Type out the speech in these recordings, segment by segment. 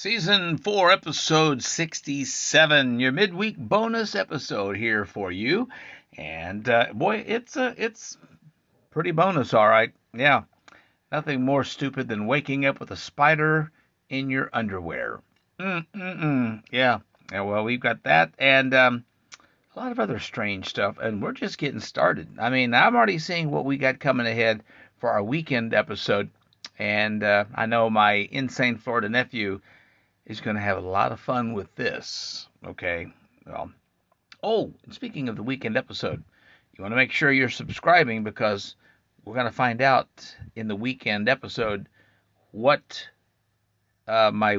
Season 4, episode 67, your midweek bonus episode here for you. And uh, boy, it's a, it's pretty bonus, all right. Yeah. Nothing more stupid than waking up with a spider in your underwear. Mm-mm-mm. Yeah. Yeah, well, we've got that and um, a lot of other strange stuff, and we're just getting started. I mean, I'm already seeing what we got coming ahead for our weekend episode, and uh, I know my insane Florida nephew is going to have a lot of fun with this. Okay. Well, oh, speaking of the weekend episode, you want to make sure you're subscribing because we're going to find out in the weekend episode what uh, my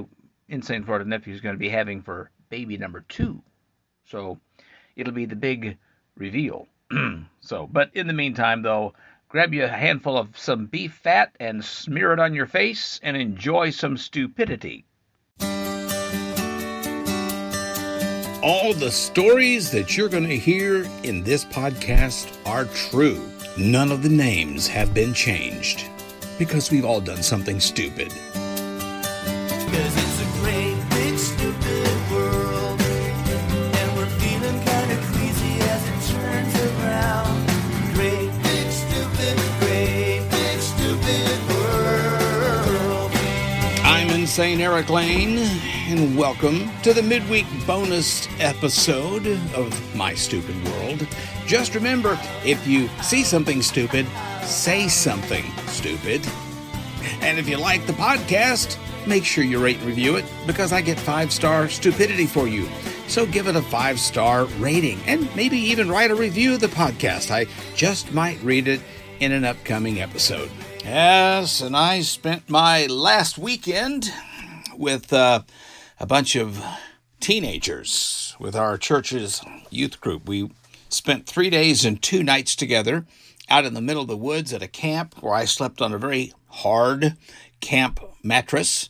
insane Florida nephew is going to be having for baby number two. So it'll be the big reveal. so, but in the meantime, though, grab you a handful of some beef fat and smear it on your face and enjoy some stupidity. All the stories that you're going to hear in this podcast are true. None of the names have been changed because we've all done something stupid. St. Erik Lane, and welcome to the midweek bonus episode of My Stupid World. Just remember if you see something stupid, say something stupid. And if you like the podcast, make sure you rate and review it because I get five star stupidity for you. So give it a five star rating and maybe even write a review of the podcast. I just might read it in an upcoming episode. Yes, and I spent my last weekend with uh, a bunch of teenagers with our church's youth group. We spent three days and two nights together out in the middle of the woods at a camp where I slept on a very hard camp mattress.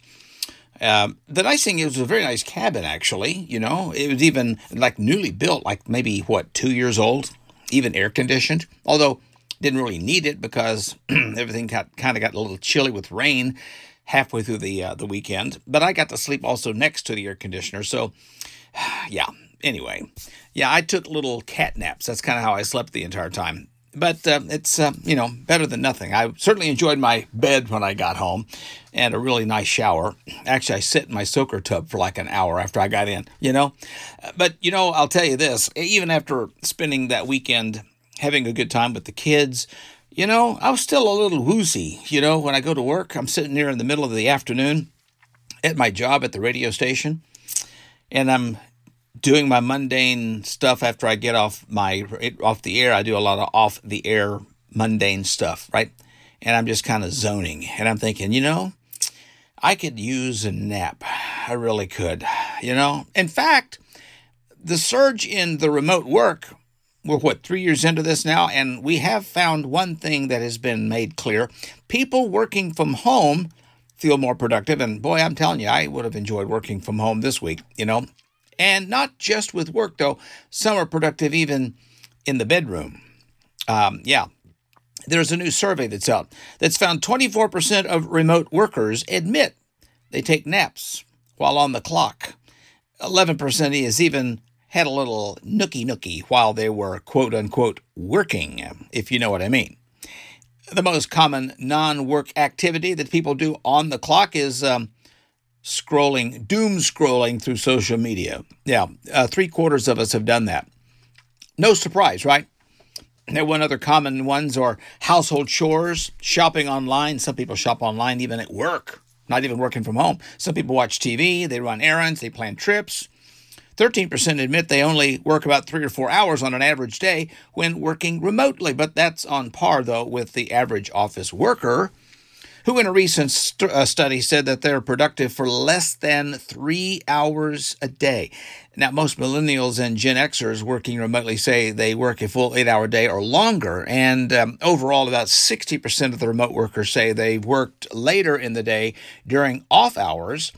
Um, the nice thing is, it was a very nice cabin, actually. You know, it was even like newly built, like maybe what, two years old, even air conditioned. Although didn't really need it because everything got kind of got a little chilly with rain halfway through the uh, the weekend. But I got to sleep also next to the air conditioner, so yeah. Anyway, yeah, I took little cat naps. That's kind of how I slept the entire time. But uh, it's uh, you know better than nothing. I certainly enjoyed my bed when I got home, and a really nice shower. Actually, I sit in my soaker tub for like an hour after I got in. You know, but you know I'll tell you this: even after spending that weekend having a good time with the kids. You know, I was still a little woozy. You know, when I go to work, I'm sitting there in the middle of the afternoon at my job at the radio station, and I'm doing my mundane stuff after I get off my off the air. I do a lot of off the air mundane stuff, right? And I'm just kind of zoning, and I'm thinking, you know, I could use a nap. I really could. You know, in fact, the surge in the remote work we're what three years into this now and we have found one thing that has been made clear. People working from home feel more productive and boy i'm telling you i would have enjoyed working from home this week you know. And not just with work though some are productive even in the bedroom. Um, yeah there's a new survey that's out that's found 24% of remote workers admit they take naps while on the clock. 11% is even had a little nookie nookie while they were quote unquote working, if you know what I mean. The most common non work activity that people do on the clock is um, scrolling, doom scrolling through social media. Yeah, uh, three quarters of us have done that. No surprise, right? Now, one other common ones are household chores, shopping online. Some people shop online even at work, not even working from home. Some people watch TV, they run errands, they plan trips, 13% admit they only work about three or four hours on an average day when working remotely, but that's on par, though, with the average office worker, who in a recent st- uh, study said that they're productive for less than three hours a day. Now, most millennials and Gen Xers working remotely say they work a full eight hour day or longer. And um, overall, about 60% of the remote workers say they've worked later in the day during off hours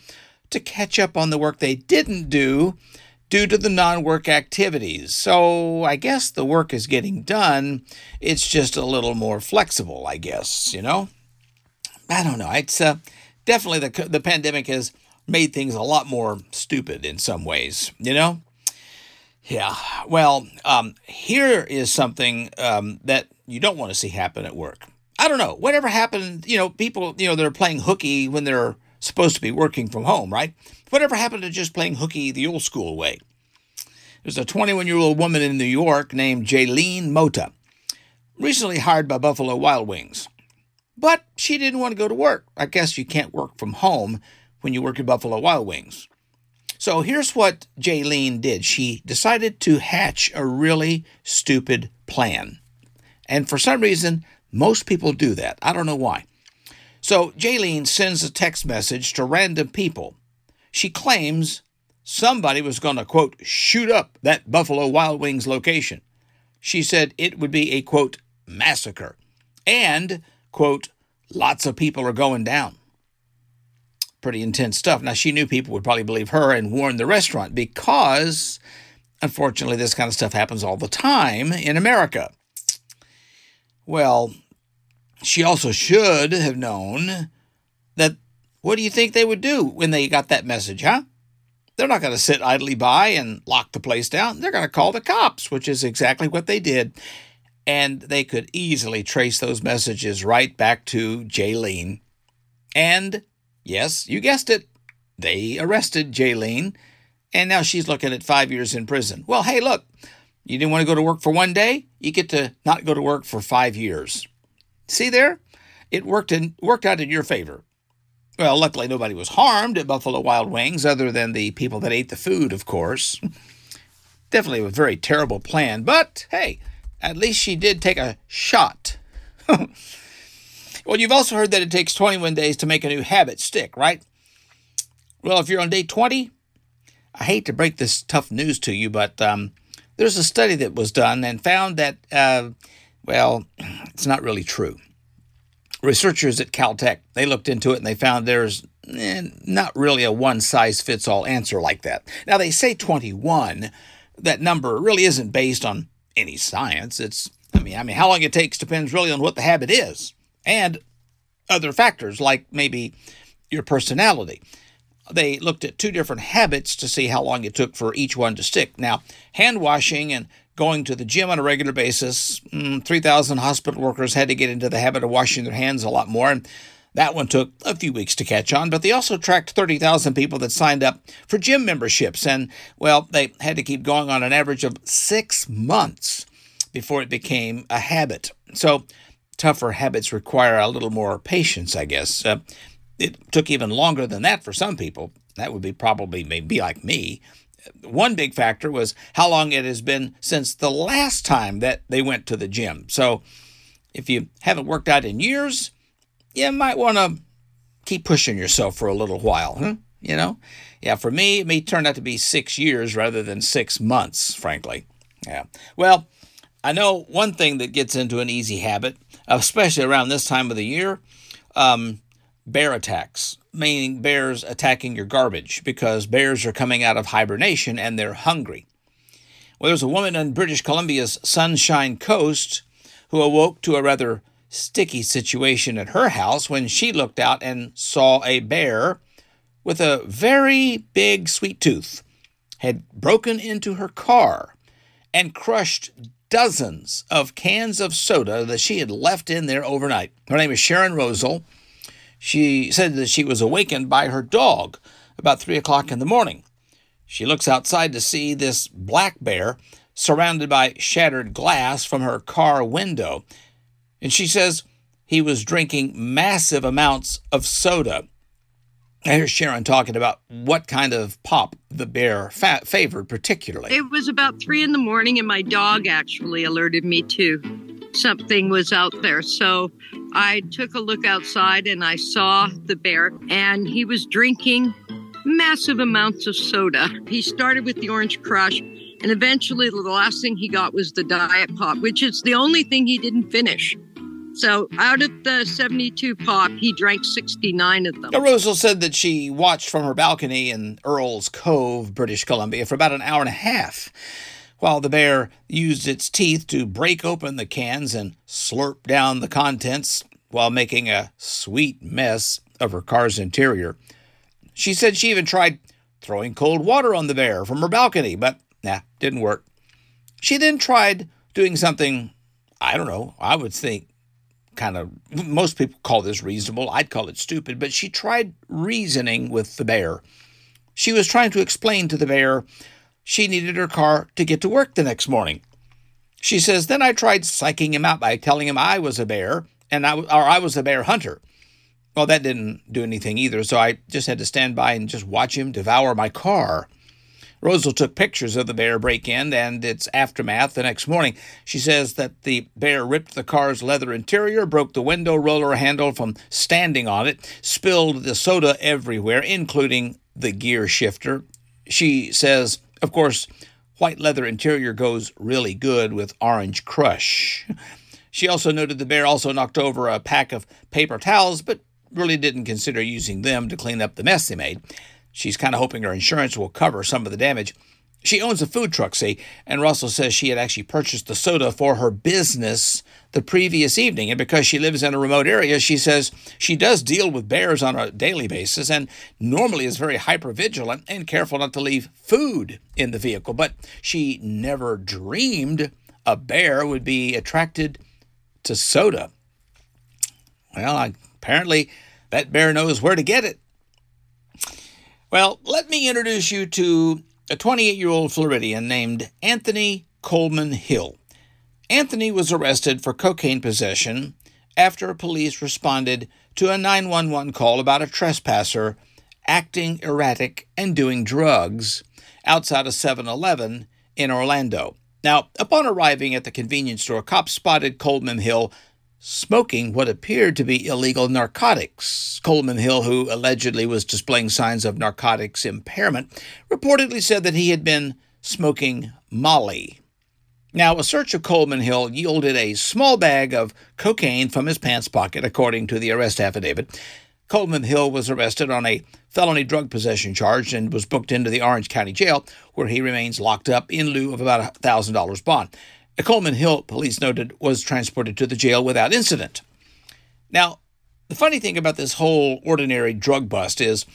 to catch up on the work they didn't do due to the non work activities. So I guess the work is getting done. It's just a little more flexible, I guess, you know? I don't know. It's uh, definitely the, the pandemic has made things a lot more stupid in some ways, you know? Yeah, well, um, here is something um, that you don't want to see happen at work. I don't know, whatever happened, you know, people, you know, they're playing hooky when they're supposed to be working from home, right? Whatever happened to just playing hooky the old school way? There's a 21 year old woman in New York named Jaylene Mota, recently hired by Buffalo Wild Wings. But she didn't want to go to work. I guess you can't work from home when you work at Buffalo Wild Wings. So here's what Jaylene did. She decided to hatch a really stupid plan. And for some reason, most people do that. I don't know why. So Jaylene sends a text message to random people. She claims somebody was going to, quote, shoot up that Buffalo Wild Wings location. She said it would be a, quote, massacre. And, quote, lots of people are going down. Pretty intense stuff. Now, she knew people would probably believe her and warn the restaurant because, unfortunately, this kind of stuff happens all the time in America. Well, she also should have known that what do you think they would do when they got that message, huh? They're not going to sit idly by and lock the place down. They're going to call the cops, which is exactly what they did. And they could easily trace those messages right back to Jaylene. And yes, you guessed it, they arrested Jaylene. And now she's looking at five years in prison. Well, hey, look, you didn't want to go to work for one day? You get to not go to work for five years. See there? It worked in, worked out in your favor. Well, luckily nobody was harmed at Buffalo Wild Wings other than the people that ate the food, of course. Definitely a very terrible plan, but hey, at least she did take a shot. well, you've also heard that it takes 21 days to make a new habit stick, right? Well, if you're on day 20, I hate to break this tough news to you, but um, there's a study that was done and found that, uh, well, it's not really true researchers at Caltech, they looked into it and they found there's eh, not really a one size fits all answer like that. Now, they say 21. That number really isn't based on any science. It's, I mean, I mean, how long it takes depends really on what the habit is and other factors like maybe your personality. They looked at two different habits to see how long it took for each one to stick. Now, hand washing and going to the gym on a regular basis. Mm, 3,000 hospital workers had to get into the habit of washing their hands a lot more. And that one took a few weeks to catch on, but they also tracked 30,000 people that signed up for gym memberships. And, well, they had to keep going on an average of six months before it became a habit. So, tougher habits require a little more patience, I guess. Uh, it took even longer than that for some people. That would be probably maybe like me one big factor was how long it has been since the last time that they went to the gym. So if you haven't worked out in years, you might want to keep pushing yourself for a little while, huh? You know? Yeah, for me, it may turn out to be six years rather than six months, frankly. Yeah. Well, I know one thing that gets into an easy habit, especially around this time of the year um, bear attacks meaning bears attacking your garbage because bears are coming out of hibernation and they're hungry. Well, there's a woman on British Columbia's Sunshine Coast who awoke to a rather sticky situation at her house when she looked out and saw a bear with a very big sweet tooth had broken into her car and crushed dozens of cans of soda that she had left in there overnight. Her name is Sharon Rosal. She said that she was awakened by her dog about three o'clock in the morning. She looks outside to see this black bear surrounded by shattered glass from her car window. And she says he was drinking massive amounts of soda. I hear Sharon talking about what kind of pop the bear fa- favored particularly. It was about three in the morning, and my dog actually alerted me too something was out there. So I took a look outside and I saw the bear, and he was drinking massive amounts of soda. He started with the Orange Crush, and eventually the last thing he got was the Diet Pop, which is the only thing he didn't finish. So out of the 72 pop, he drank 69 of them. Now, Rosal said that she watched from her balcony in Earl's Cove, British Columbia, for about an hour and a half while the bear used its teeth to break open the cans and slurp down the contents while making a sweet mess of her car's interior. She said she even tried throwing cold water on the bear from her balcony, but nah, didn't work. She then tried doing something, I don't know, I would think kind of, most people call this reasonable. I'd call it stupid, but she tried reasoning with the bear. She was trying to explain to the bear she needed her car to get to work the next morning. She says, Then I tried psyching him out by telling him I was a bear and I, or I was a bear hunter. Well, that didn't do anything either, so I just had to stand by and just watch him devour my car. Rosal took pictures of the bear break in and its aftermath the next morning. She says that the bear ripped the car's leather interior, broke the window roller handle from standing on it, spilled the soda everywhere, including the gear shifter. She says, of course, white leather interior goes really good with orange crush. She also noted the bear also knocked over a pack of paper towels, but really didn't consider using them to clean up the mess they made. She's kind of hoping her insurance will cover some of the damage. She owns a food truck, see, and Rosal says she had actually purchased the soda for her business the previous evening. And because she lives in a remote area, she says she does deal with bears on a daily basis and normally is very hyper vigilant and careful not to leave food in the vehicle. But she never dreamed a bear would be attracted to soda. Well, apparently that bear knows where to get it. Well, let me introduce you to a 28 year old Floridian named Anthony Coleman Hill. Anthony was arrested for cocaine possession after police responded to a 911 call about a trespasser acting erratic and doing drugs outside a 7 Eleven in Orlando. Now, upon arriving at the convenience store, cops spotted Coleman Hill smoking what appeared to be illegal narcotics. Coleman Hill, who allegedly was displaying signs of narcotics impairment, reportedly said that he had been smoking Molly. Now, a search of Coleman Hill yielded a small bag of cocaine from his pants pocket, according to the arrest affidavit. Coleman Hill was arrested on a felony drug possession charge and was booked into the Orange County Jail, where he remains locked up in lieu of about a $1,000 bond. Coleman Hill, police noted, was transported to the jail without incident. Now, the funny thing about this whole ordinary drug bust is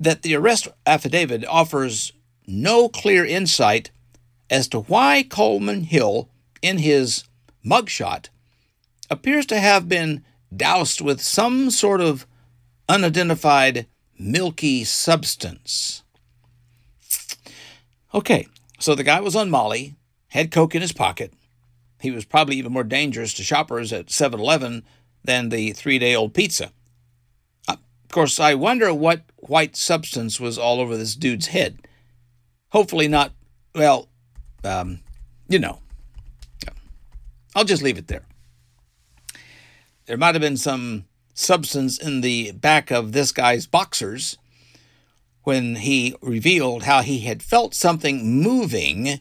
that the arrest affidavit offers no clear insight as to why Coleman Hill, in his mugshot, appears to have been doused with some sort of unidentified milky substance. Okay, so the guy was on Molly, had coke in his pocket, he was probably even more dangerous to shoppers at 7 Eleven than the three day old pizza. Of course, I wonder what white substance was all over this dude's head. Hopefully, not, well, um, you know. I'll just leave it there. There might have been some substance in the back of this guy's boxers when he revealed how he had felt something moving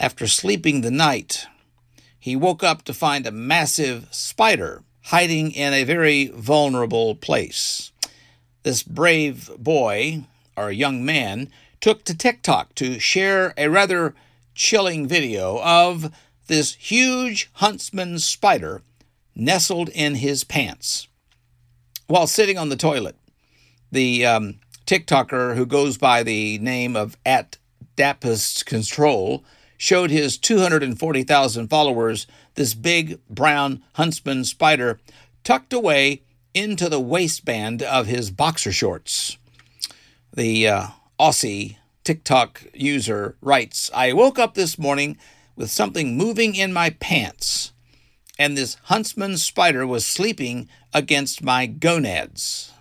after sleeping the night he woke up to find a massive spider hiding in a very vulnerable place. This brave boy, or young man, took to TikTok to share a rather chilling video of this huge huntsman spider nestled in his pants. While sitting on the toilet, the um, TikToker who goes by the name of at Dapist Control showed his 240,000 followers this big brown huntsman spider tucked away into the waistband of his boxer shorts. The uh, Aussie TikTok user writes I woke up this morning with something moving in my pants, and this huntsman spider was sleeping against my gonads.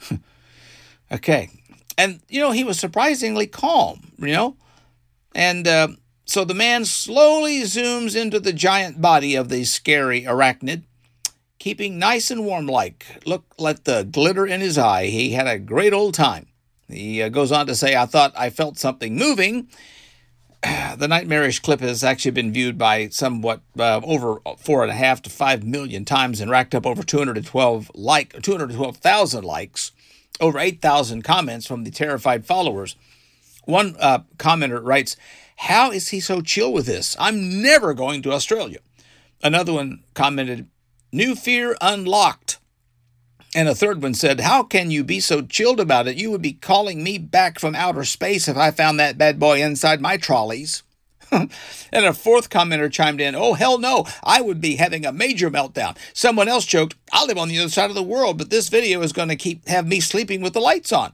okay. And, you know, he was surprisingly calm, you know? And uh, so the man slowly zooms into the giant body of the scary arachnid, keeping nice and warm like. Look let the glitter in his eye. He had a great old time. He uh, goes on to say, I thought I felt something moving. The nightmarish clip has actually been viewed by somewhat uh, over four and a half to five million times and racked up over 212 like 212,000 likes, over 8,000 comments from the terrified followers. One uh, commenter writes, How is he so chill with this? I'm never going to Australia. Another one commented, New fear unlocked. And a third one said, How can you be so chilled about it? You would be calling me back from outer space if I found that bad boy inside my trolleys. and a fourth commenter chimed in, Oh, hell no, I would be having a major meltdown. Someone else joked, I live on the other side of the world, but this video is going to keep have me sleeping with the lights on.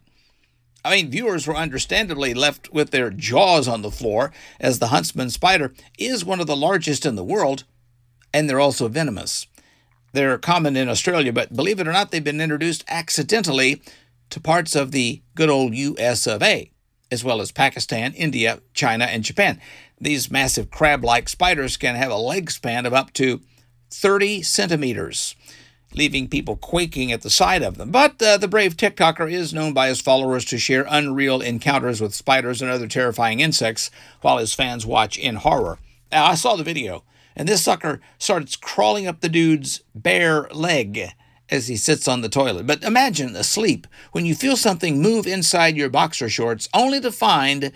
I mean, viewers were understandably left with their jaws on the floor, as the huntsman spider is one of the largest in the world, and they're also venomous. They're common in Australia, but believe it or not, they've been introduced accidentally to parts of the good old US of A, as well as Pakistan, India, China, and Japan. These massive crab like spiders can have a leg span of up to 30 centimeters leaving people quaking at the sight of them. But uh, the brave TikToker is known by his followers to share unreal encounters with spiders and other terrifying insects while his fans watch in horror. Now, I saw the video, and this sucker starts crawling up the dude's bare leg as he sits on the toilet. But imagine asleep when you feel something move inside your boxer shorts only to find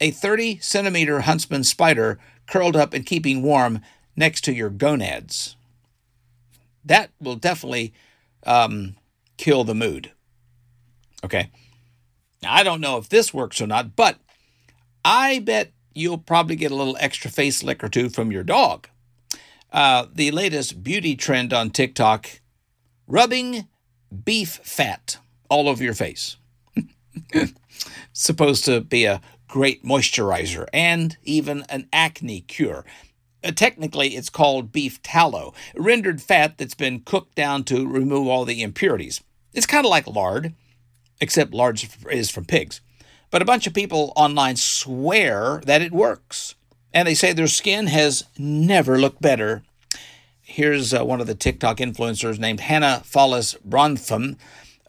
a 30 centimeter huntsman spider curled up and keeping warm next to your gonads that will definitely um, kill the mood. Okay. Now, I don't know if this works or not, but I bet you'll probably get a little extra face lick or two from your dog. Uh, the latest beauty trend on TikTok rubbing beef fat all over your face. Supposed to be a great moisturizer and even an acne cure. Uh, technically, it's called beef tallow, rendered fat that's been cooked down to remove all the impurities. It's kind of like lard, except lard is from pigs. But a bunch of people online swear that it works, and they say their skin has never looked better. Here's uh, one of the TikTok influencers named Hannah Fallis Brontham.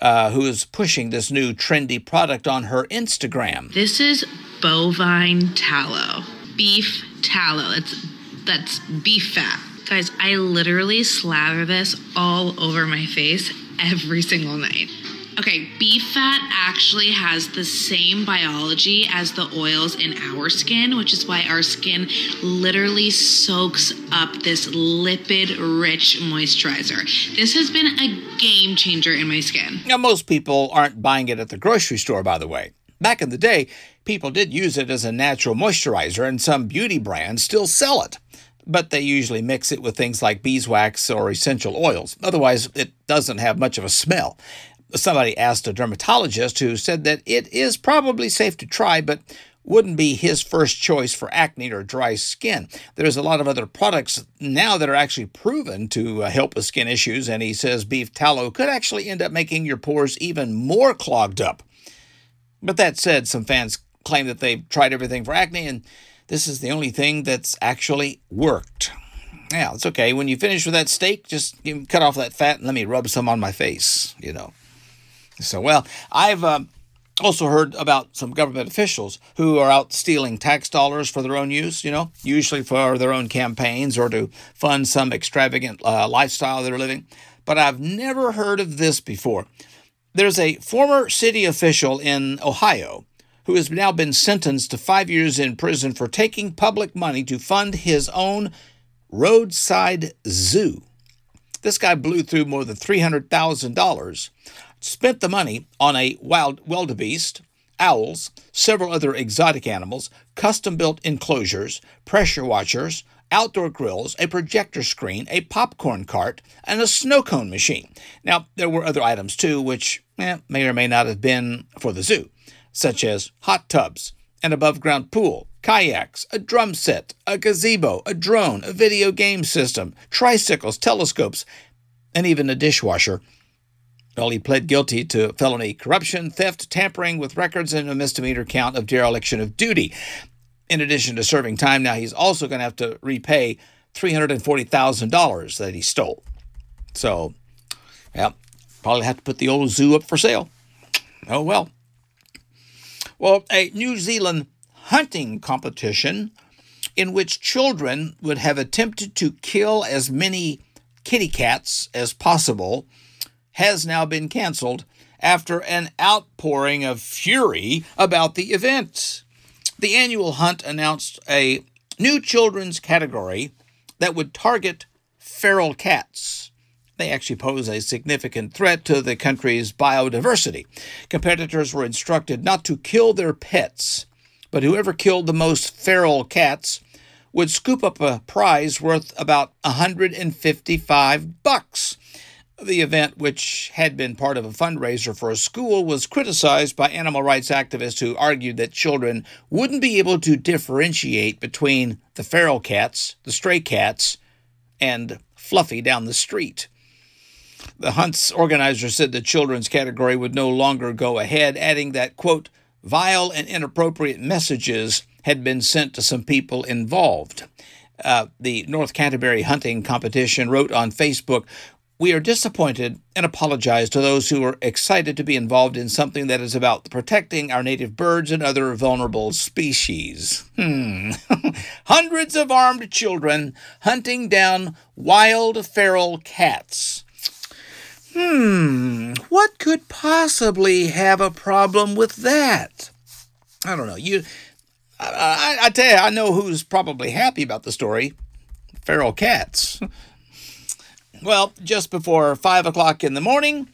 Uh, who is pushing this new trendy product on her Instagram. This is bovine tallow, beef tallow. It's that's beef fat. Guys, I literally slather this all over my face every single night. Okay, beef fat actually has the same biology as the oils in our skin, which is why our skin literally soaks up this lipid rich moisturizer. This has been a game changer in my skin. Now, most people aren't buying it at the grocery store, by the way. Back in the day, people did use it as a natural moisturizer, and some beauty brands still sell it but they usually mix it with things like beeswax or essential oils. Otherwise, it doesn't have much of a smell. Somebody asked a dermatologist who said that it is probably safe to try, but wouldn't be his first choice for acne or dry skin. There's a lot of other products now that are actually proven to uh, help with skin issues, and he says beef tallow could actually end up making your pores even more clogged up. But that said, some fans claim that they've tried everything for acne and this is the only thing that's actually worked. Yeah, it's okay. When you finish with that steak, just cut off that fat and let me rub some on my face, you know. So, well, I've uh, also heard about some government officials who are out stealing tax dollars for their own use, you know, usually for their own campaigns or to fund some extravagant uh, lifestyle they're living. But I've never heard of this before. There's a former city official in Ohio who has now been sentenced to five years in prison for taking public money to fund his own roadside zoo. This guy blew through more than $300,000, spent the money on a wild wildebeest, owls, several other exotic animals, custom built enclosures, pressure washers, outdoor grills, a projector screen, a popcorn cart, and a snow cone machine. Now, there were other items too, which eh, may or may not have been for the zoo such as hot tubs, an above ground pool, kayaks, a drum set, a gazebo, a drone, a video game system, tricycles, telescopes, and even a dishwasher. Well, he pled guilty to felony corruption, theft, tampering with records, and a misdemeanor count of dereliction of duty. In addition to serving time, now he's also going to have to repay $340,000 that he stole. So, yeah, probably have to put the old zoo up for sale. Oh well. Well, a New Zealand hunting competition in which children would have attempted to kill as many kitty cats as possible has now been canceled after an outpouring of fury about the event. The annual hunt announced a new children's category that would target feral cats. They actually pose a significant threat to the country's biodiversity. Competitors were instructed not to kill their pets, but whoever killed the most feral cats would scoop up a prize worth about 155 bucks. The event, which had been part of a fundraiser for a school, was criticized by animal rights activists who argued that children wouldn't be able to differentiate between the feral cats, the stray cats, and Fluffy down the street. The hunt's organizer said the children's category would no longer go ahead, adding that, quote, vile and inappropriate messages had been sent to some people involved. Uh, the North Canterbury Hunting Competition wrote on Facebook, we are disappointed and apologize to those who are excited to be involved in something that is about protecting our native birds and other vulnerable species. Hmm. Hundreds of armed children hunting down wild feral cats. Hmm, what could possibly have a problem with that? I don't know. You, I, I, I tell you, I know who's probably happy about the story. Feral cats. Well, just before 5 o'clock in the morning,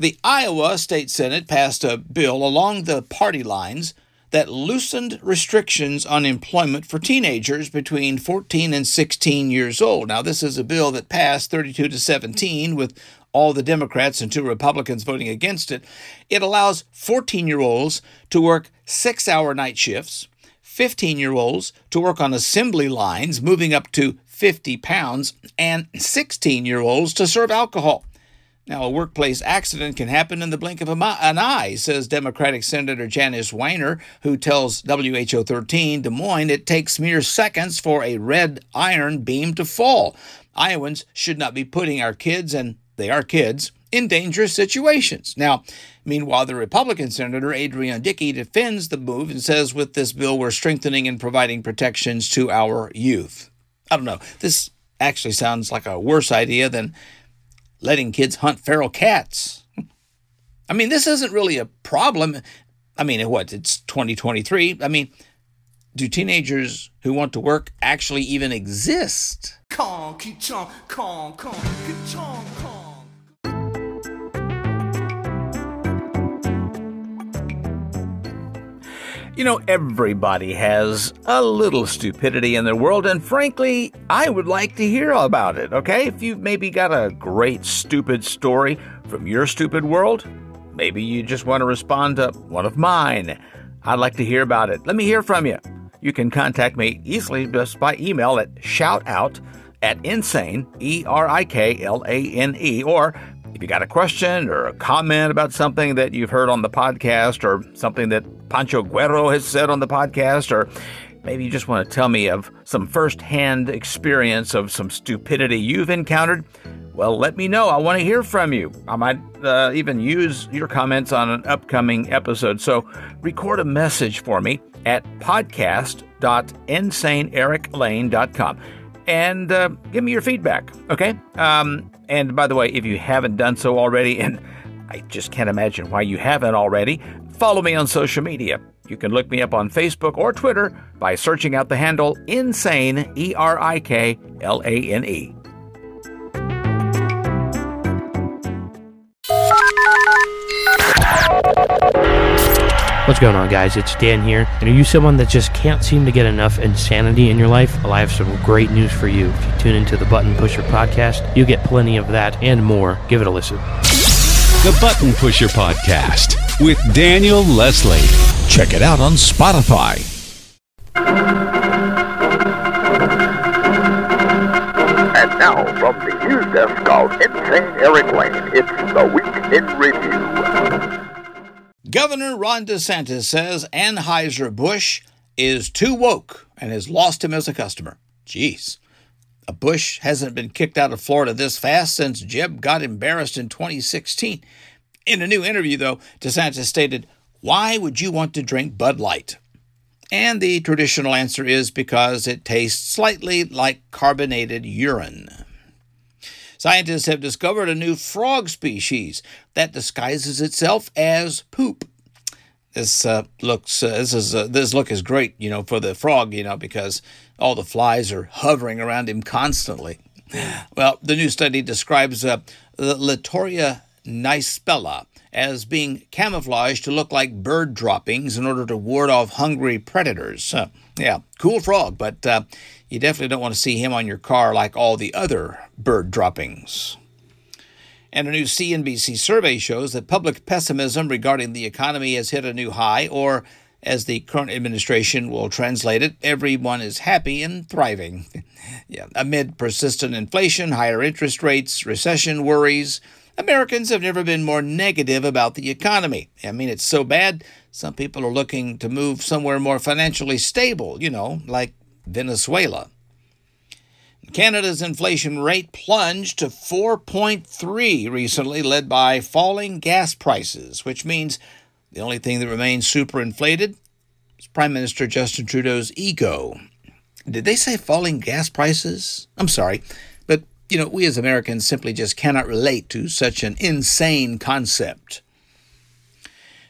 the Iowa State Senate passed a bill along the party lines that loosened restrictions on employment for teenagers between 14 and 16 years old. Now, this is a bill that passed 32 to 17 with all the Democrats and two Republicans voting against it. It allows 14 year olds to work six hour night shifts, 15 year olds to work on assembly lines, moving up to 50 pounds, and 16 year olds to serve alcohol. Now, a workplace accident can happen in the blink of an eye, says Democratic Senator Janice Weiner, who tells WHO 13 Des Moines it takes mere seconds for a red iron beam to fall. Iowans should not be putting our kids, and they are kids, in dangerous situations. Now, meanwhile, the Republican Senator Adrian Dickey defends the move and says with this bill we're strengthening and providing protections to our youth. I don't know. This actually sounds like a worse idea than letting kids hunt feral cats. I mean, this isn't really a problem. I mean, what? It's 2023. I mean, do teenagers who want to work actually even exist? You know, everybody has a little stupidity in their world, and frankly, I would like to hear about it, okay? If you've maybe got a great stupid story from your stupid world, maybe you just want to respond to one of mine. I'd like to hear about it. Let me hear from you. You can contact me easily just by email at shoutout at insane, E R I K L A N E, or if you got a question or a comment about something that you've heard on the podcast or something that Pancho Guerrero has said on the podcast, or maybe you just want to tell me of some firsthand experience of some stupidity you've encountered, well, let me know. I want to hear from you. I might uh, even use your comments on an upcoming episode. So record a message for me at podcast.insaneeriklane.com and uh, give me your feedback, okay? Um, and by the way, if you haven't done so already, and I just can't imagine why you haven't already, follow me on social media. You can look me up on Facebook or Twitter by searching out the handle Insane, E R I K L A N E. What's going on, guys? It's Dan here. And are you someone that just can't seem to get enough insanity in your life? Well, I have some great news for you. If you tune into the Button Pusher podcast, you get plenty of that and more. Give it a listen. The Button Pusher podcast with Daniel Leslie. Check it out on Spotify. And now, from the news desk of Insane Erik Lane, it's the Week in Review. Governor Ron DeSantis says Anheuser-Busch is too woke and has lost him as a customer. Jeez. A Bush hasn't been kicked out of Florida this fast since Jeb got embarrassed in 2016. In a new interview, though, DeSantis stated, Why would you want to drink Bud Light? And the traditional answer is because it tastes slightly like carbonated urine. Scientists have discovered a new frog species that disguises itself as poop. This uh, looks uh, this is uh, this look is great, you know, for the frog, you know, because all the flies are hovering around him constantly. Well, the new study describes uh, the Latoria nispella as being camouflaged to look like bird droppings in order to ward off hungry predators. Uh, yeah, cool frog, but uh, you definitely don't want to see him on your car like all the other bird droppings. And a new CNBC survey shows that public pessimism regarding the economy has hit a new high, or as the current administration will translate it, everyone is happy and thriving. yeah, amid persistent inflation, higher interest rates, recession worries, Americans have never been more negative about the economy. I mean, it's so bad, some people are looking to move somewhere more financially stable, you know, like Venezuela. Canada's inflation rate plunged to 4.3 recently, led by falling gas prices, which means the only thing that remains superinflated is Prime Minister Justin Trudeau's ego. Did they say falling gas prices? I'm sorry, but you know, we as Americans simply just cannot relate to such an insane concept.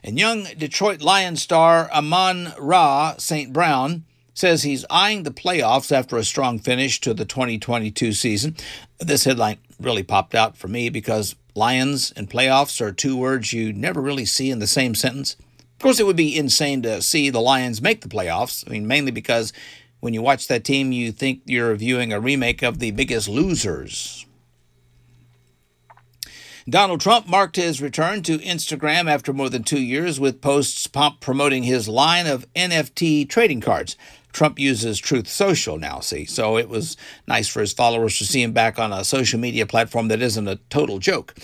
And young Detroit Lion star Amon Ra St. Brown says he's eyeing the playoffs after a strong finish to the 2022 season. This headline really popped out for me because Lions and playoffs are two words you never really see in the same sentence. Of course, it would be insane to see the Lions make the playoffs. I mean, mainly because when you watch that team, you think you're viewing a remake of The Biggest Losers. Donald Trump marked his return to Instagram after more than two years with posts promoting his line of NFT trading cards. Trump uses Truth Social now, see, so it was nice for his followers to see him back on a social media platform that isn't a total joke.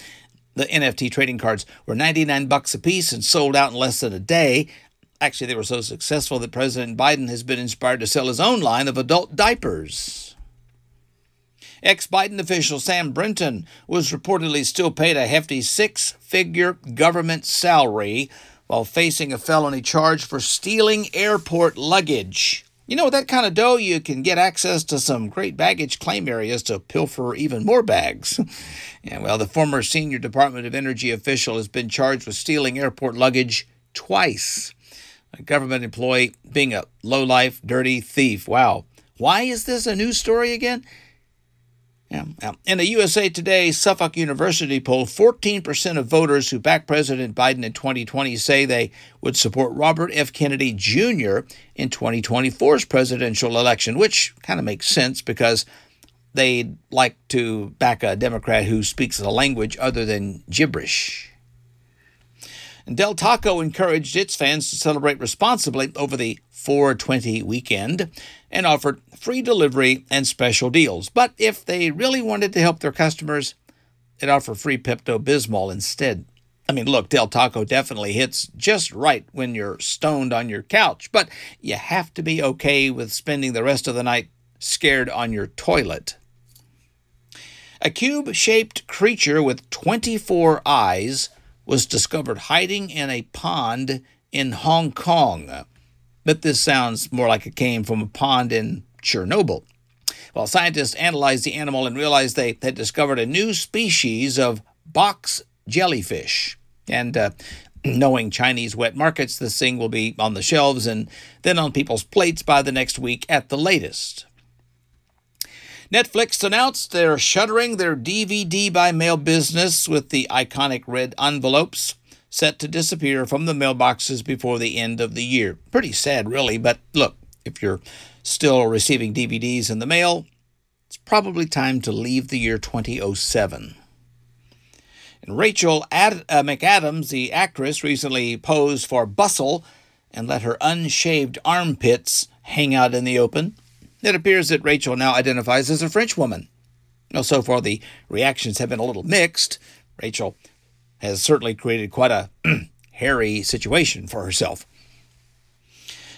The NFT trading cards were 99 bucks a piece and sold out in less than a day. Actually, they were so successful that President Biden has been inspired to sell his own line of adult diapers. Ex Biden official Sam Brinton was reportedly still paid a hefty six figure government salary while facing a felony charge for stealing airport luggage. You know, with that kind of dough, you can get access to some great baggage claim areas to pilfer even more bags. yeah, well, the former senior Department of Energy official has been charged with stealing airport luggage twice. A government employee being a low-life, dirty thief. Wow. Why is this a news story again? Yeah, In a USA Today Suffolk University poll, 14% of voters who backed President Biden in 2020 say they would support Robert F. Kennedy Jr. in 2024's presidential election, which kind of makes sense because they'd like to back a Democrat who speaks a language other than gibberish. And Del Taco encouraged its fans to celebrate responsibly over the 420 weekend and offered free delivery and special deals. But if they really wanted to help their customers, it offered free Pepto Bismol instead. I mean, look, Del Taco definitely hits just right when you're stoned on your couch, but you have to be okay with spending the rest of the night scared on your toilet. A cube shaped creature with 24 eyes was discovered hiding in a pond in Hong Kong. But this sounds more like it came from a pond in Chernobyl. Well, scientists analyzed the animal and realized they had discovered a new species of box jellyfish. And uh, knowing Chinese wet markets, this thing will be on the shelves and then on people's plates by the next week at the latest. Netflix announced they're shuttering their DVD by mail business with the iconic red envelopes set to disappear from the mailboxes before the end of the year. Pretty sad, really, but look, if you're still receiving DVDs in the mail, it's probably time to leave the year 2007. And Rachel Ad- uh, McAdams, the actress, recently posed for Bustle and let her unshaved armpits hang out in the open. It appears that Rachel now identifies as a French woman. Now, so far, the reactions have been a little mixed. Rachel has certainly created quite a hairy situation for herself.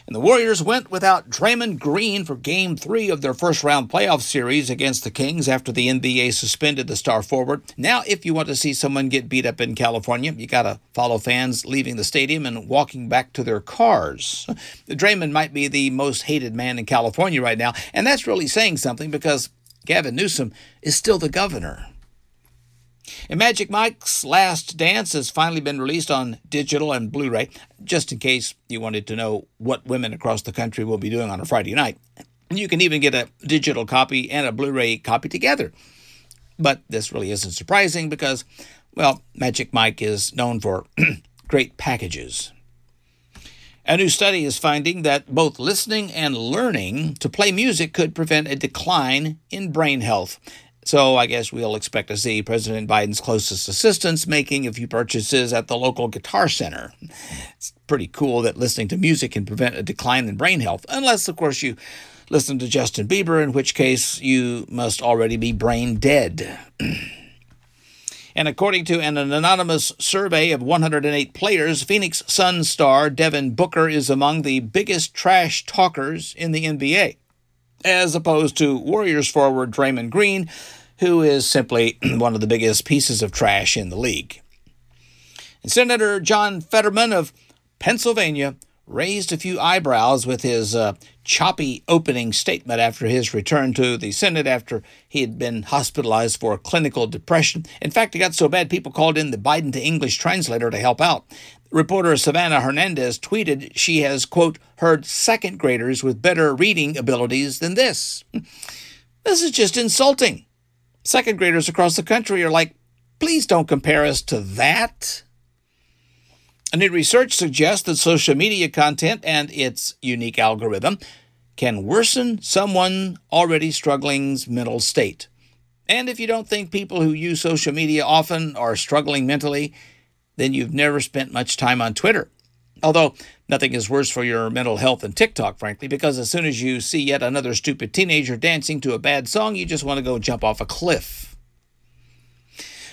And the Warriors went without Draymond Green for game three of their first round playoff series against the Kings after the NBA suspended the star forward. Now, if you want to see someone get beat up in California, you got to follow fans leaving the stadium and walking back to their cars. Draymond might be the most hated man in California right now, and that's really saying something because Gavin Newsom is still the governor. And Magic Mike's Last Dance has finally been released on digital and Blu ray, just in case you wanted to know what women across the country will be doing on a Friday night. You can even get a digital copy and a Blu ray copy together. But this really isn't surprising because, well, Magic Mike is known for great packages. A new study is finding that both listening and learning to play music could prevent a decline in brain health. So I guess we'll expect to see President Biden's closest assistants making a few purchases at the local guitar center. It's pretty cool that listening to music can prevent a decline in brain health, unless, of course, you listen to Justin Bieber, in which case you must already be brain dead. and according to an anonymous survey of 108 players, Phoenix Suns star Devin Booker is among the biggest trash talkers in the NBA as opposed to Warriors forward Draymond Green, who is simply one of the biggest pieces of trash in the league. And Senator John Fetterman of Pennsylvania raised a few eyebrows with his uh, choppy opening statement after his return to the Senate after he had been hospitalized for clinical depression. In fact, it got so bad people called in the Biden to English translator to help out. Reporter Savannah Hernandez tweeted she has, quote, heard second graders with better reading abilities than this. This is just insulting. Second graders across the country are like, please don't compare us to that. A new research suggests that social media content and its unique algorithm can worsen someone already struggling's mental state. And if you don't think people who use social media often are struggling mentally, then you've never spent much time on Twitter. Although nothing is worse for your mental health than TikTok, frankly, because as soon as you see yet another stupid teenager dancing to a bad song, you just want to go jump off a cliff.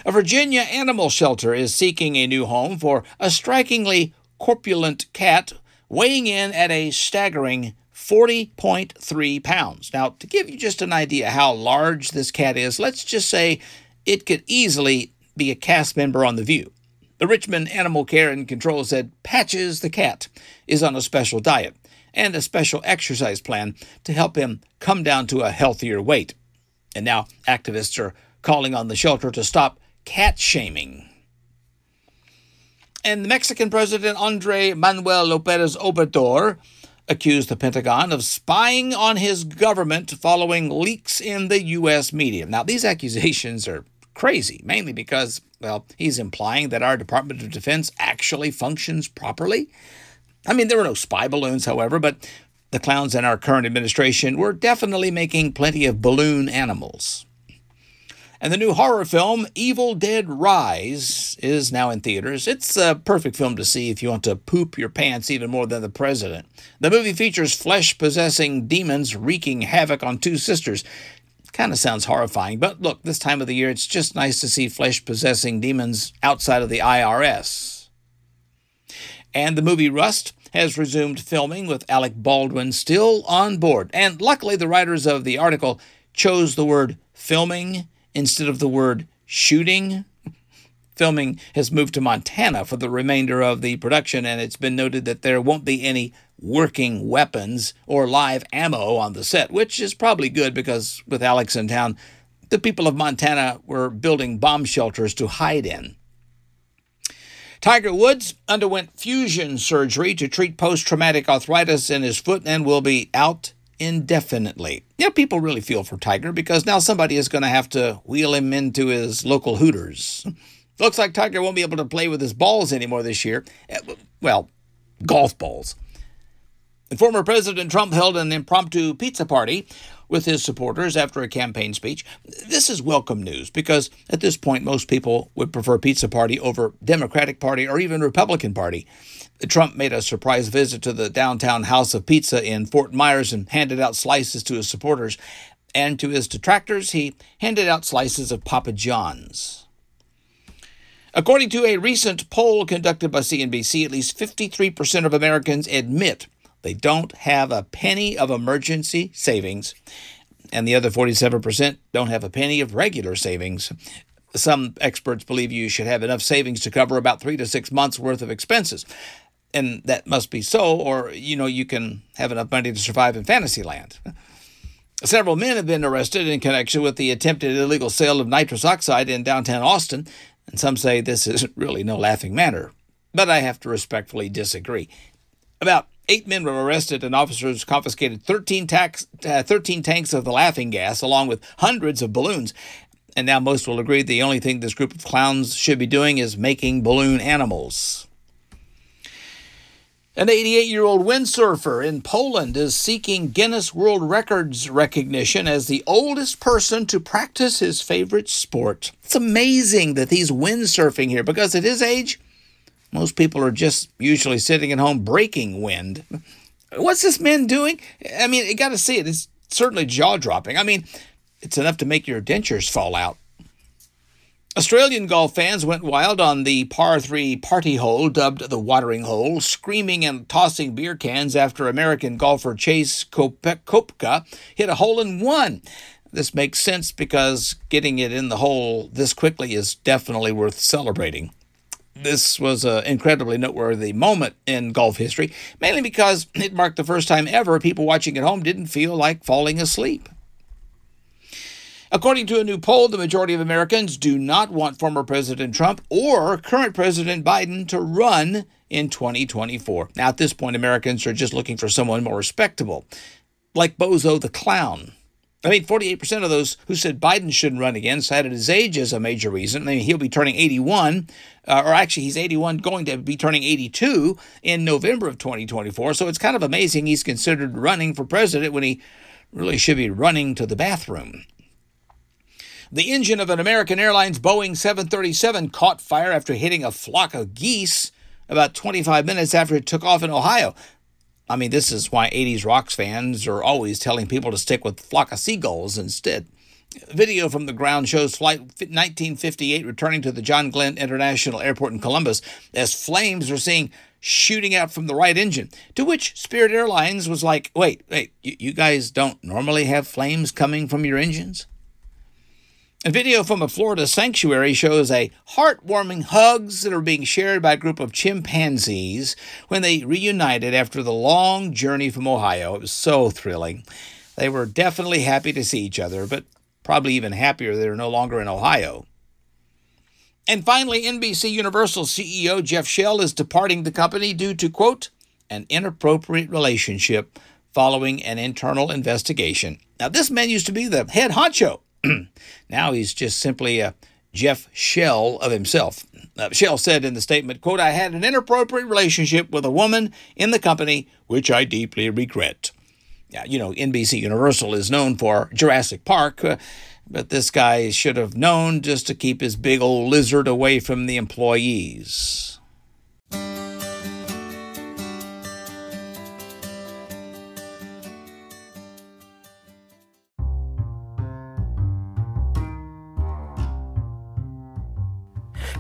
A Virginia animal shelter is seeking a new home for a strikingly corpulent cat weighing in at a staggering 40.3 pounds. Now, to give you just an idea how large this cat is, let's just say it could easily be a cast member on The View. The Richmond Animal Care and Control said Patches the cat is on a special diet and a special exercise plan to help him come down to a healthier weight. And now activists are calling on the shelter to stop cat shaming. And the Mexican President Andre Manuel Lopez Obrador accused the Pentagon of spying on his government following leaks in the U.S. media. Now, these accusations are crazy, mainly because, well, he's implying that our Department of Defense actually functions properly. I mean, there were no spy balloons, however, but the clowns in our current administration were definitely making plenty of balloon animals. And the new horror film, Evil Dead Rise, is now in theaters. It's a perfect film to see if you want to poop your pants even more than the president. The movie features flesh possessing demons wreaking havoc on two sisters. Kind of sounds horrifying, but look, this time of the year, it's just nice to see flesh possessing demons outside of the IRS. And the movie Rust has resumed filming with Alec Baldwin still on board. And luckily, the writers of the article chose the word filming instead of the word shooting. Filming has moved to Montana for the remainder of the production, and it's been noted that there won't be any working weapons or live ammo on the set, which is probably good because with Alex in town, the people of Montana were building bomb shelters to hide in. Tiger Woods underwent fusion surgery to treat post traumatic arthritis in his foot and will be out indefinitely. Yeah, people really feel for Tiger because now somebody is going to have to wheel him into his local Hooters. Looks like Tiger won't be able to play with his balls anymore this year. Eh, well, golf balls. And former President Trump held an impromptu pizza party with his supporters after a campaign speech. This is welcome news because at this point most people would prefer pizza party over Democratic Party or even Republican Party. Trump made a surprise visit to the downtown House of Pizza in Fort Myers and handed out slices to his supporters. And to his detractors, he handed out slices of Papa John's. According to a recent poll conducted by CNBC, at least 53% of Americans admit they don't have a penny of emergency savings, and the other 47% don't have a penny of regular savings. Some experts believe you should have enough savings to cover about three to six months worth of expenses and that must be so, or you know, you can have enough money to survive in fantasy land. Several men have been arrested in connection with the attempted illegal sale of nitrous oxide in downtown Austin, and some say this is really no laughing matter. But I have to respectfully disagree. About eight men were arrested, and officers confiscated 13, tax, uh, 13 tanks of the laughing gas, along with hundreds of balloons. And now most will agree the only thing this group of clowns should be doing is making balloon animals. An 88 year old windsurfer in Poland is seeking Guinness World Records recognition as the oldest person to practice his favorite sport. It's amazing that he's windsurfing here because at his age, most people are just usually sitting at home breaking wind. What's this man doing? I mean, you got to see it. It's certainly jaw dropping. I mean, it's enough to make your dentures fall out. Australian golf fans went wild on the par 3 party hole dubbed the watering hole, screaming and tossing beer cans after American golfer Chase Koepka hit a hole in one. This makes sense because getting it in the hole this quickly is definitely worth celebrating. This was an incredibly noteworthy moment in golf history, mainly because it marked the first time ever people watching at home didn't feel like falling asleep. According to a new poll, the majority of Americans do not want former President Trump or current President Biden to run in 2024. Now, at this point, Americans are just looking for someone more respectable, like Bozo the Clown. I mean, 48% of those who said Biden shouldn't run again cited his age as a major reason. I mean, he'll be turning 81, uh, or actually, he's 81, going to be turning 82 in November of 2024. So it's kind of amazing he's considered running for president when he really should be running to the bathroom. The engine of an American Airlines Boeing 737 caught fire after hitting a flock of geese about 25 minutes after it took off in Ohio. I mean, this is why 80s rocks fans are always telling people to stick with flock of seagulls instead. Video from the ground shows Flight 1958 returning to the John Glenn International Airport in Columbus as flames are seen shooting out from the right engine. To which Spirit Airlines was like, wait, wait, you guys don't normally have flames coming from your engines? A video from a Florida sanctuary shows a heartwarming hugs that are being shared by a group of chimpanzees when they reunited after the long journey from Ohio. It was so thrilling. They were definitely happy to see each other, but probably even happier they're no longer in Ohio. And finally, NBC Universal CEO Jeff Shell is departing the company due to, quote, an inappropriate relationship following an internal investigation. Now, this man used to be the head honcho now he's just simply a Jeff Shell of himself. Uh, Shell said in the statement, quote, I had an inappropriate relationship with a woman in the company, which I deeply regret. Yeah, you know, NBC Universal is known for Jurassic Park, uh, but this guy should have known just to keep his big old lizard away from the employees.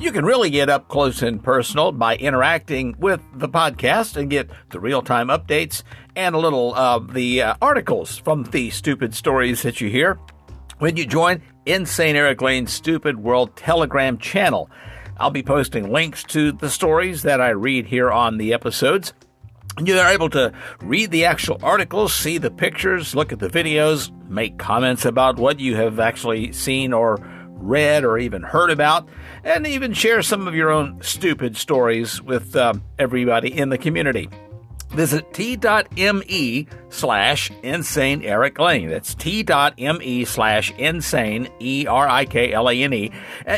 You can really get up close and personal by interacting with the podcast and get the real time updates and a little of the uh, articles from the stupid stories that you hear when you join Insane Erik Lane's Stupid World Telegram channel. I'll be posting links to the stories that I read here on the episodes. You are able to read the actual articles, see the pictures, look at the videos, make comments about what you have actually seen or read or even heard about, and even share some of your own stupid stories with uh, everybody in the community. Visit t.me slash insane Erik Lane. That's t.me slash insane E R I K L A N E.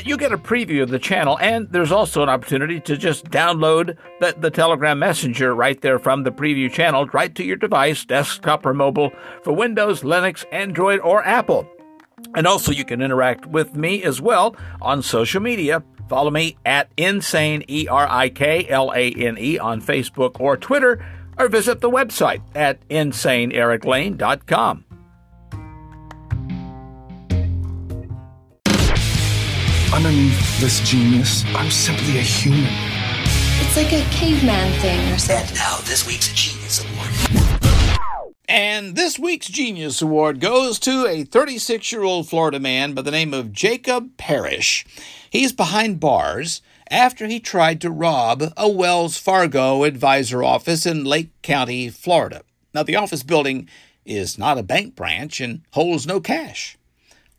You get a preview of the channel, and there's also an opportunity to just download the, the Telegram Messenger right there from the preview channel right to your device, desktop or mobile, for Windows, Linux, Android, or Apple. And also, you can interact with me as well on social media. Follow me at Insane, E R I K L A N E, on Facebook or Twitter, or visit the website at InsaneErikLane.com. Underneath this genius, I'm simply a human. It's like a caveman thing or something. And now, this week's Genius Award. And this week's Genius Award goes to a 36 year old Florida man by the name of Jacob Parrish. He's behind bars after he tried to rob a Wells Fargo advisor office in Lake County, Florida. Now, the office building is not a bank branch and holds no cash.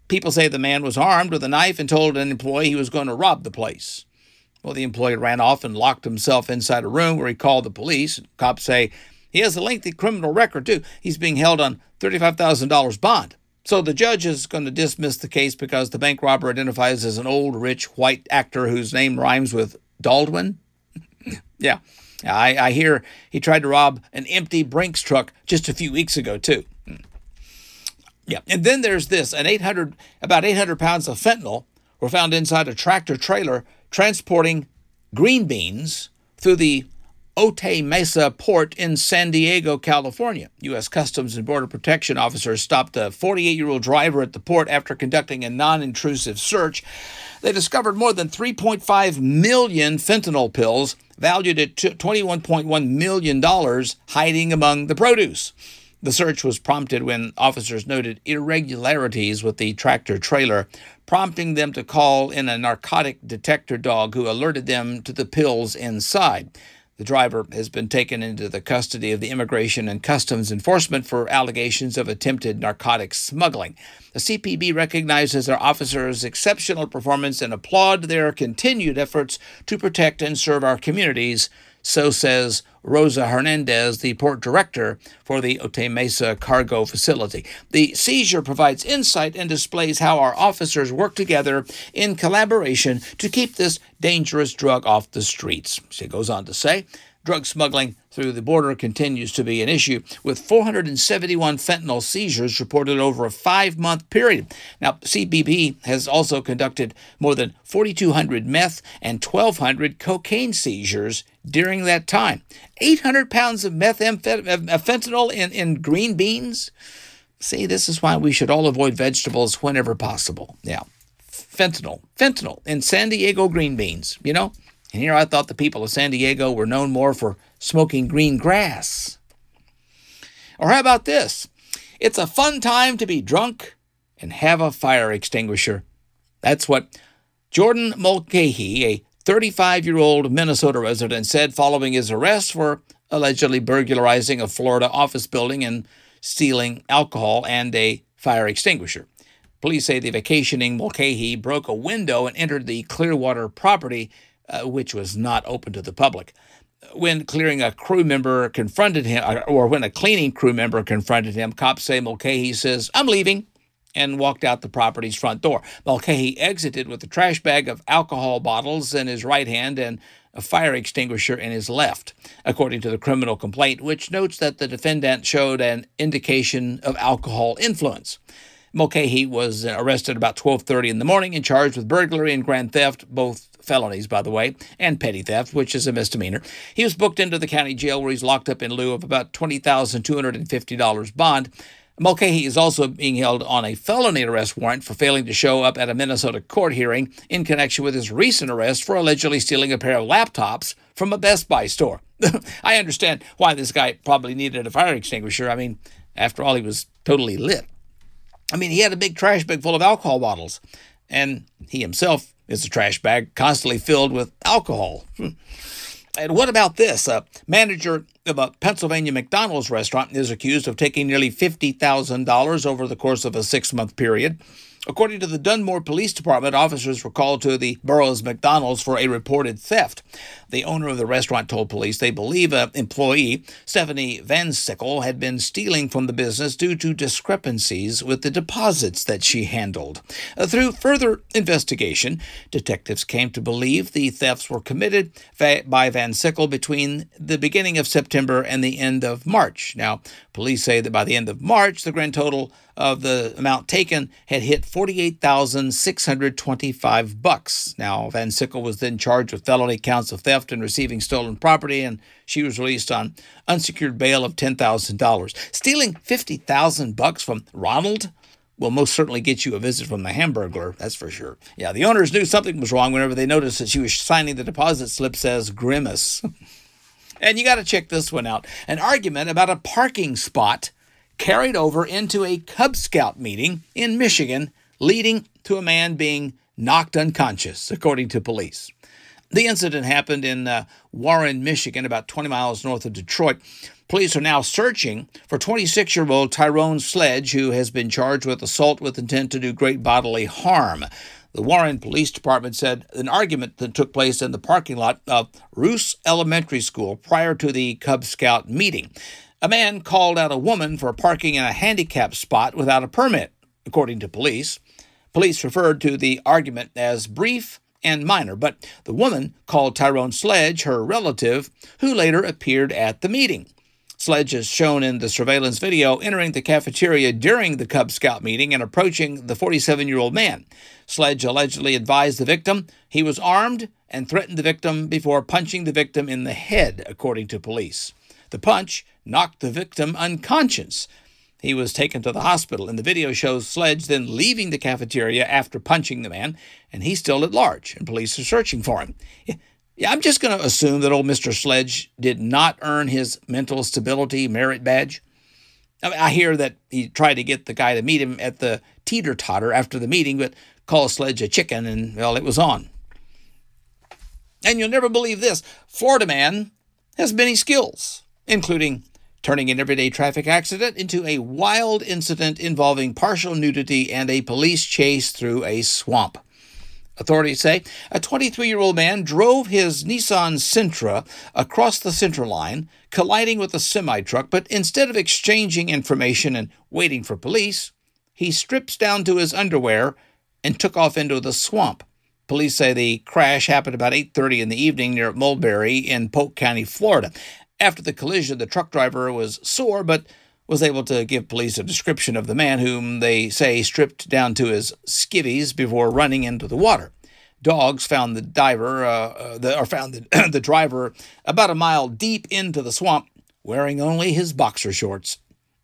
People say the man was armed with a knife and told an employee he was going to rob the place. Well, the employee ran off and locked himself inside a room where he called the police. Cops say he has a lengthy criminal record, too. He's being held on $35,000 bond. So the judge is going to dismiss the case because the bank robber identifies as an old, rich, white actor whose name rhymes with Baldwin. yeah. I, I hear he tried to rob an empty Brinks truck just a few weeks ago, too. Hmm. Yeah. And then there's this an 800, about 800 pounds of fentanyl were found inside a tractor trailer transporting green beans through the Otay Mesa port in San Diego, California. U.S. Customs and Border Protection officers stopped a 48 year old driver at the port after conducting a non intrusive search. They discovered more than 3.5 million fentanyl pills valued at $21.1 million hiding among the produce. The search was prompted when officers noted irregularities with the tractor trailer, prompting them to call in a narcotic detector dog who alerted them to the pills inside. The driver has been taken into the custody of the Immigration and Customs Enforcement for allegations of attempted narcotic smuggling. The CPB recognizes their officers' exceptional performance and applaud their continued efforts to protect and serve our communities, so says Rosa Hernandez, the port director for the Otay Mesa cargo facility. The seizure provides insight and displays how our officers work together in collaboration to keep this dangerous drug off the streets. She goes on to say, drug smuggling through the border continues to be an issue, with 471 fentanyl seizures reported over a five month period. Now, CBP has also conducted more than 4,200 meth and 1,200 cocaine seizures during that time. 800 pounds of fentanyl in, in green beans? See, this is why we should all avoid vegetables whenever possible. Yeah. Fentanyl. Fentanyl in San Diego green beans, you know? And here I thought the people of San Diego were known more for smoking green grass. Or how about this? It's a fun time to be drunk and have a fire extinguisher. That's what Jordan Mulcahy, a 35 year old Minnesota resident, said following his arrest for allegedly burglarizing a Florida office building and stealing alcohol and a fire extinguisher. Police say the vacationing Mulcahy broke a window and entered the Clearwater property, uh, which was not open to the public when clearing a crew member confronted him, or when a cleaning crew member confronted him, cops say Mulcahy says, I'm leaving, and walked out the property's front door. Mulcahy exited with a trash bag of alcohol bottles in his right hand and a fire extinguisher in his left, according to the criminal complaint, which notes that the defendant showed an indication of alcohol influence. Mulcahy was uh, arrested about 12:30 in the morning and charged with burglary and grand theft, both felonies, by the way, and petty theft, which is a misdemeanor. He was booked into the county jail where he's locked up in lieu of about $20,250 bond. Mulcahy is also being held on a felony arrest warrant for failing to show up at a Minnesota court hearing in connection with his recent arrest for allegedly stealing a pair of laptops from a Best Buy store. I understand why this guy probably needed a fire extinguisher. I mean, after all, he was totally lit. I mean, he had a big trash bag full of alcohol bottles, and he himself is a trash bag constantly filled with alcohol. Hmm. And what about this? A manager of a Pennsylvania McDonald's restaurant is accused of taking nearly $50,000 over the course of a six month period According to the Dunmore Police Department, officers were called to the borough's McDonald's for a reported theft. The owner of the restaurant told police they believe an employee, Stephanie Van Sickle, had been stealing from the business due to discrepancies with the deposits that she handled. Uh, through further investigation, detectives came to believe the thefts were committed by Van Sickle between the beginning of September and the end of March. Now, police say that by the end of March, the grand total of the amount taken had hit 48,625 bucks. Now, Van Sickle was then charged with felony counts of theft and receiving stolen property, and she was released on unsecured bail of $10,000. Stealing 50,000 bucks from Ronald will most certainly get you a visit from the Hamburglar, that's for sure. Yeah, the owners knew something was wrong whenever they noticed that she was signing the deposit slip says Grimace. and you got to check this one out an argument about a parking spot carried over into a Cub Scout meeting in Michigan, leading to a man being knocked unconscious, according to police. The incident happened in uh, Warren, Michigan, about 20 miles north of Detroit. Police are now searching for 26 year old Tyrone Sledge, who has been charged with assault with intent to do great bodily harm. The Warren Police Department said an argument that took place in the parking lot of Roos Elementary School prior to the Cub Scout meeting. A man called out a woman for parking in a handicapped spot without a permit. according to police. Police referred to the argument as brief and minor, but the woman called Tyrone Sledge her relative, who later appeared at the meeting. Sledge is shown in the surveillance video entering the cafeteria during the Cub Scout meeting and approaching the 47 year old man. Sledge allegedly advised the victim he was armed and threatened the victim before punching the victim in the head, according to police. The punch knocked the victim unconscious. He was taken to the hospital, and the video shows Sledge then leaving the cafeteria after punching the man, and he's still at large, and police are searching for him. Yeah, I'm just going to assume that old Mr. Sledge did not earn his mental stability merit badge. I, mean, I hear that he tried to get the guy to meet him at the teeter totter after the meeting, but called Sledge a chicken, and well, it was on. And you'll never believe this Florida man has many skills, including turning an everyday traffic accident into a wild incident involving partial nudity and a police chase through a swamp. Authorities say a 23 year old man drove his Nissan Sentra across the center line, colliding with a semi truck, but instead of exchanging information and waiting for police, he strips down to his underwear and took off into the swamp. Police say the crash happened about 8:30 in the evening near Mulberry in Polk County, Florida. After the collision, the truck driver was sore but was able to give police a description of the man whom they say stripped down to his skivvies before running into the water. Dogs found the diver, uh, uh, the, or found the, the driver about a mile deep into the swamp, wearing only his boxer shorts.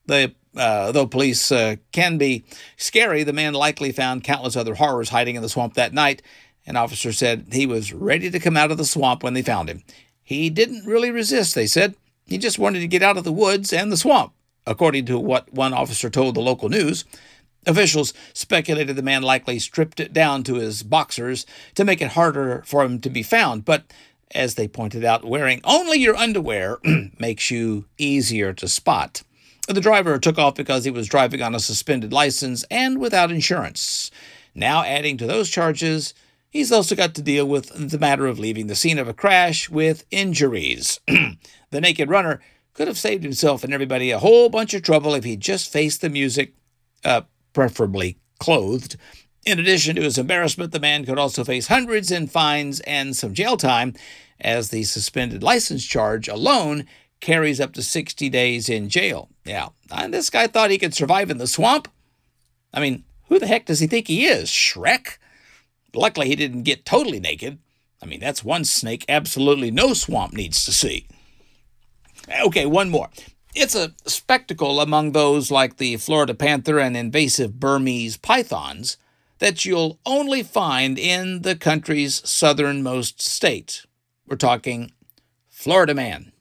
The, uh, though police uh, can be scary, the man likely found countless other horrors hiding in the swamp that night. An officer said he was ready to come out of the swamp when they found him. He didn't really resist, they said. He just wanted to get out of the woods and the swamp according to what one officer told the local news. Officials speculated the man likely stripped it down to his boxers to make it harder for him to be found, but as they pointed out, wearing only your underwear makes you easier to spot. The driver took off because he was driving on a suspended license and without insurance. Now, adding to those charges, he's also got to deal with the matter of leaving the scene of a crash with injuries. the naked runner could have saved himself and everybody a whole bunch of trouble if he'd just faced the music, uh, preferably clothed. In addition to his embarrassment, the man could also face hundreds in fines and some jail time, as the suspended license charge alone carries up to 60 days in jail. Yeah, and this guy thought he could survive in the swamp? I mean, who the heck does he think he is? Shrek? Luckily, he didn't get totally naked. I mean, that's one snake absolutely no swamp needs to see. Okay, one more. It's a spectacle among those like the Florida panther and invasive Burmese pythons that you'll only find in the country's southernmost state. We're talking Florida Man.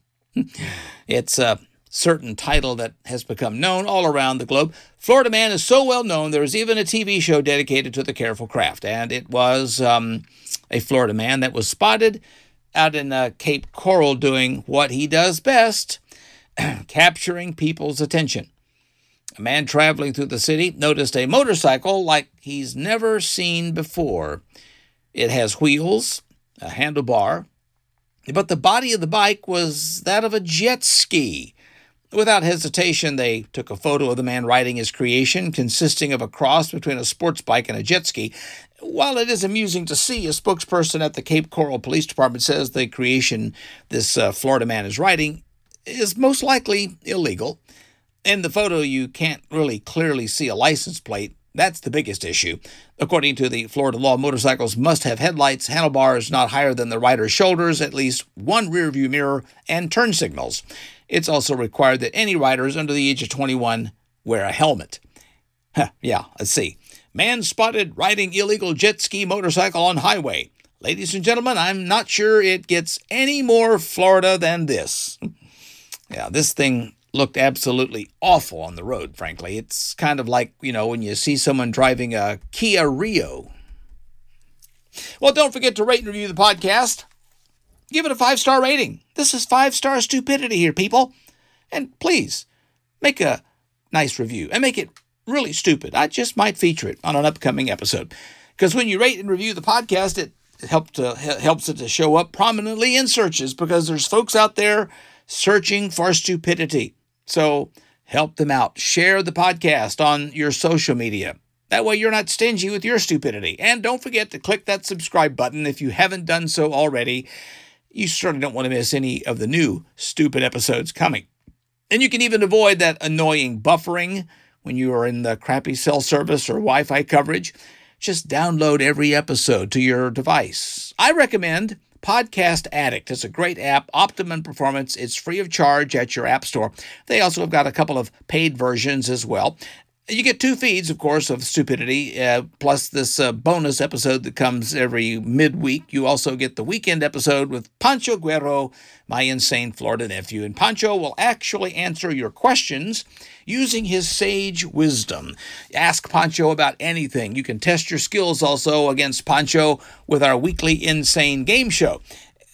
it's a certain title that has become known all around the globe. Florida Man is so well known, there is even a TV show dedicated to the careful craft, and it was um, a Florida Man that was spotted out in uh, Cape Coral doing what he does best capturing people's attention. A man traveling through the city noticed a motorcycle like he's never seen before. It has wheels, a handlebar, but the body of the bike was that of a jet ski. Without hesitation, they took a photo of the man riding his creation, consisting of a cross between a sports bike and a jet ski. While it is amusing to see, a spokesperson at the Cape Coral Police Department says the creation this uh, Florida man is riding is most likely illegal. In the photo, you can't really clearly see a license plate. That's the biggest issue. According to the Florida law, motorcycles must have headlights, handlebars not higher than the rider's shoulders, at least one rearview mirror, and turn signals. It's also required that any riders under the age of 21 wear a helmet. Huh, yeah, let's see. Man spotted riding illegal jet ski motorcycle on highway. Ladies and gentlemen, I'm not sure it gets any more Florida than this. yeah, this thing looked absolutely awful on the road, frankly. It's kind of like, you know, when you see someone driving a Kia Rio. Well, don't forget to rate and review the podcast. Give it a five star rating. This is five star stupidity here, people. And please make a nice review and make it really stupid. I just might feature it on an upcoming episode. Because when you rate and review the podcast, it helps to, helps it to show up prominently in searches because there's folks out there searching for stupidity. So help them out. Share the podcast on your social media. That way, you're not stingy with your stupidity. And don't forget to click that subscribe button if you haven't done so already. You certainly don't want to miss any of the new stupid episodes coming. And you can even avoid that annoying buffering when you are in the crappy cell service or Wi Fi coverage. Just download every episode to your device. I recommend Podcast Addict. It's a great app, optimum performance. It's free of charge at your app store. They also have got a couple of paid versions as well. You get two feeds, of course, of stupidity, uh, plus this uh, bonus episode that comes every midweek. You also get the weekend episode with Pancho Guerrero, my insane Florida nephew. And Pancho will actually answer your questions using his sage wisdom. Ask Pancho about anything. You can test your skills also against Pancho with our weekly insane game show.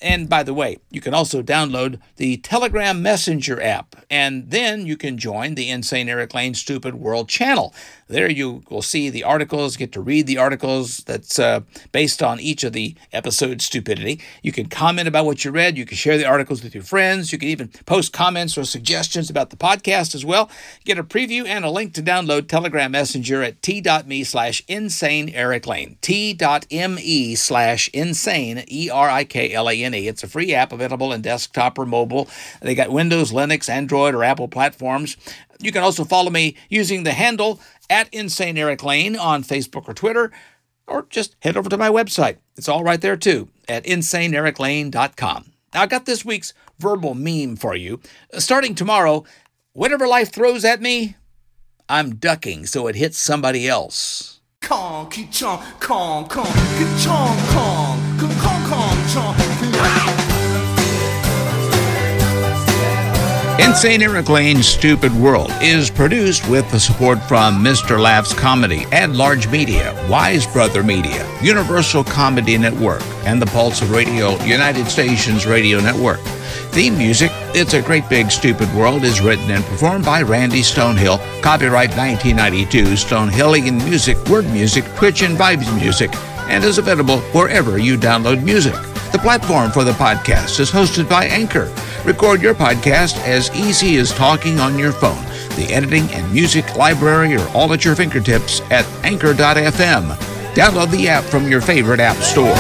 And by the way, you can also download the Telegram Messenger app, and then you can join the Insane Erik Lane Stupid World channel. There you will see the articles, get to read the articles that's uh, based on each of the episode's stupidity. You can comment about what you read. You can share the articles with your friends. You can even post comments or suggestions about the podcast as well. Get a preview and a link to download Telegram Messenger at t.me slash insane Erik Lane. T.me slash insane E R I K L A N E. It's a free app available in desktop or mobile. They got Windows, Linux, Android, or Apple platforms. You can also follow me using the handle at Insane Erik Lane on Facebook or Twitter, or just head over to my website. It's all right there too at insaneeriklane.com. Now, I got this week's verbal meme for you. Uh, starting tomorrow, whatever life throws at me, I'm ducking so it hits somebody else. Kong, ki chong, kong, kong, ki chong, kong, kong, kong, kong. Insane Erik Lane's Stupid World is produced with the support from Mr. Laughs Comedy, and Large Media, Wise Brother Media, Universal Comedy Network, and the Pulse of Radio United Stations Radio Network. Theme music, It's a Great Big Stupid World, is written and performed by Randy Stonehill. Copyright 1992, Stonehillian Music, Word Music, Twitch and Vibes Music, and is available wherever you download music. The platform for the podcast is hosted by Anchor. Record your podcast as easy as talking on your phone. The editing and music library are all at your fingertips at anchor.fm. Download the app from your favorite app store.